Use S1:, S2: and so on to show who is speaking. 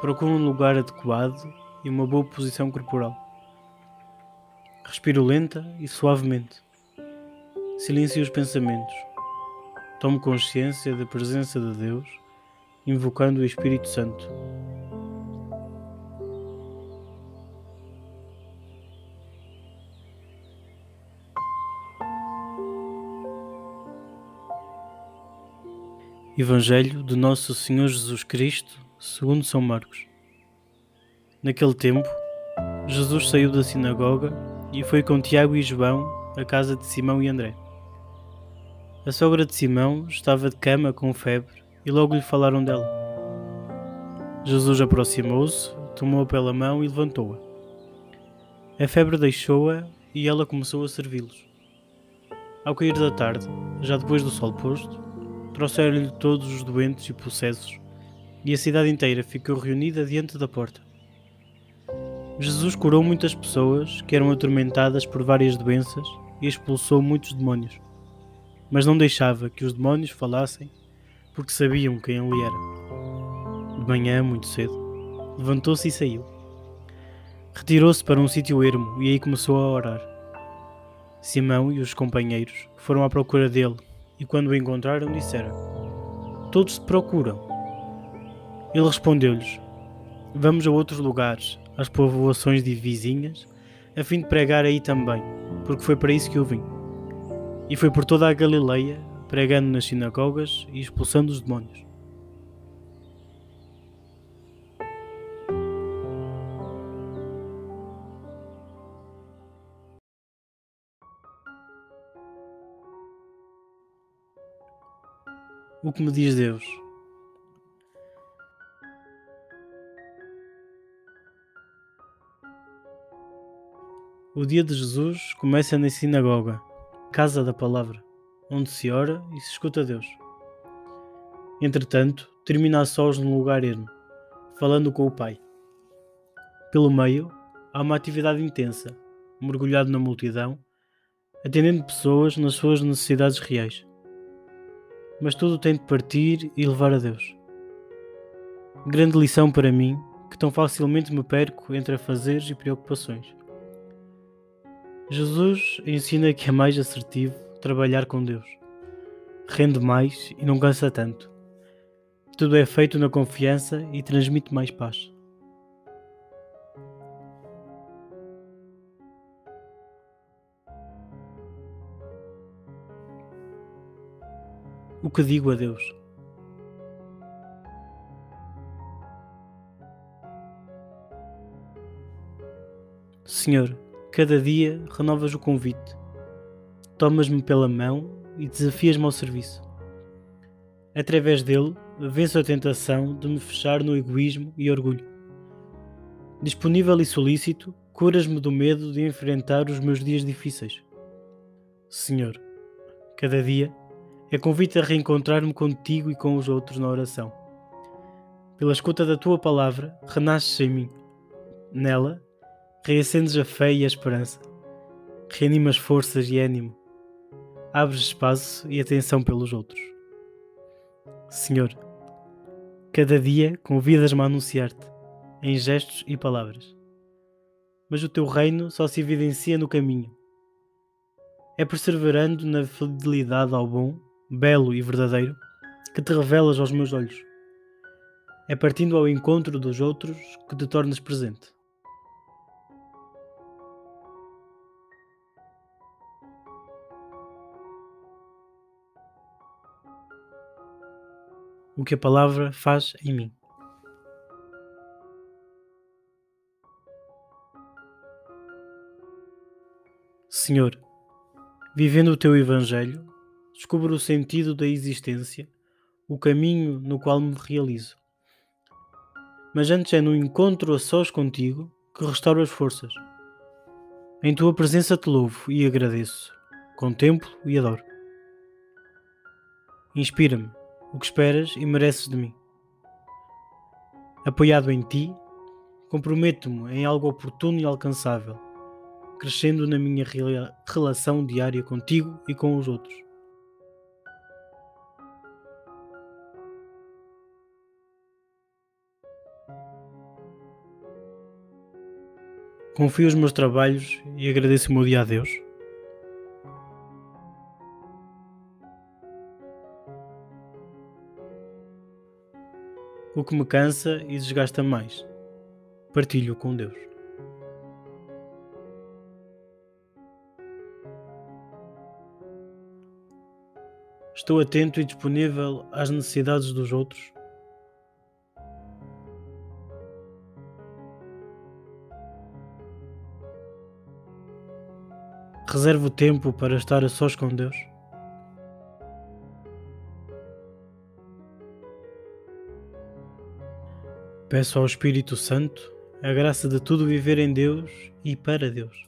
S1: Procura um lugar adequado e uma boa posição corporal. Respiro lenta e suavemente. Silencio os pensamentos. Tomo consciência da presença de Deus, invocando o Espírito Santo. Evangelho de Nosso Senhor Jesus Cristo, segundo São Marcos. Naquele tempo, Jesus saiu da sinagoga e foi com Tiago e João à casa de Simão e André. A sogra de Simão estava de cama com febre e logo lhe falaram dela. Jesus aproximou-se, tomou-a pela mão e levantou-a. A febre deixou-a e ela começou a servi-los. Ao cair da tarde, já depois do sol posto, trouxeram-lhe todos os doentes e possessos, e a cidade inteira ficou reunida diante da porta. Jesus curou muitas pessoas que eram atormentadas por várias doenças e expulsou muitos demónios, mas não deixava que os demónios falassem, porque sabiam quem ele era. De manhã, muito cedo, levantou-se e saiu. Retirou-se para um sítio ermo e aí começou a orar. Simão e os companheiros foram à procura dele e quando o encontraram disseram: Todos te procuram. Ele respondeu-lhes: Vamos a outros lugares, às povoações de vizinhas, a fim de pregar aí também, porque foi para isso que eu vim. E foi por toda a Galileia, pregando nas sinagogas e expulsando os demónios. O que me diz Deus? O dia de Jesus começa na sinagoga, casa da palavra, onde se ora e se escuta Deus. Entretanto, termina a sós num lugar ermo, falando com o Pai. Pelo meio, há uma atividade intensa, mergulhado na multidão, atendendo pessoas nas suas necessidades reais mas tudo tem de partir e levar a Deus. Grande lição para mim, que tão facilmente me perco entre afazeres e preocupações. Jesus ensina que é mais assertivo trabalhar com Deus. Rende mais e não cansa tanto. Tudo é feito na confiança e transmite mais paz. o que digo a Deus. Senhor, cada dia renovas o convite, tomas-me pela mão e desafias-me ao serviço. Através dele, venço a tentação de me fechar no egoísmo e orgulho. Disponível e solícito, curas-me do medo de enfrentar os meus dias difíceis. Senhor, cada dia é convite a reencontrar-me contigo e com os outros na oração. Pela escuta da tua palavra, renasces em mim. Nela, reacendes a fé e a esperança. Reanimas forças e ânimo. Abres espaço e atenção pelos outros. Senhor, cada dia convidas-me a anunciar-te, em gestos e palavras. Mas o teu reino só se evidencia no caminho. É perseverando na fidelidade ao bom belo e verdadeiro, que te revelas aos meus olhos. É partindo ao encontro dos outros que te tornas presente. O que a palavra faz em mim. Senhor, vivendo o teu Evangelho, descubro o sentido da existência, o caminho no qual me realizo. Mas antes é no encontro a sós contigo que restauro as forças. Em tua presença te louvo e agradeço, contemplo e adoro. Inspira-me o que esperas e mereces de mim. Apoiado em ti, comprometo-me em algo oportuno e alcançável, crescendo na minha relação diária contigo e com os outros. Confio os meus trabalhos e agradeço o meu dia a Deus O que me cansa e desgasta mais, partilho com Deus. Estou atento e disponível às necessidades dos outros. Reservo tempo para estar a sós com Deus. Peço ao Espírito Santo a graça de tudo viver em Deus e para Deus.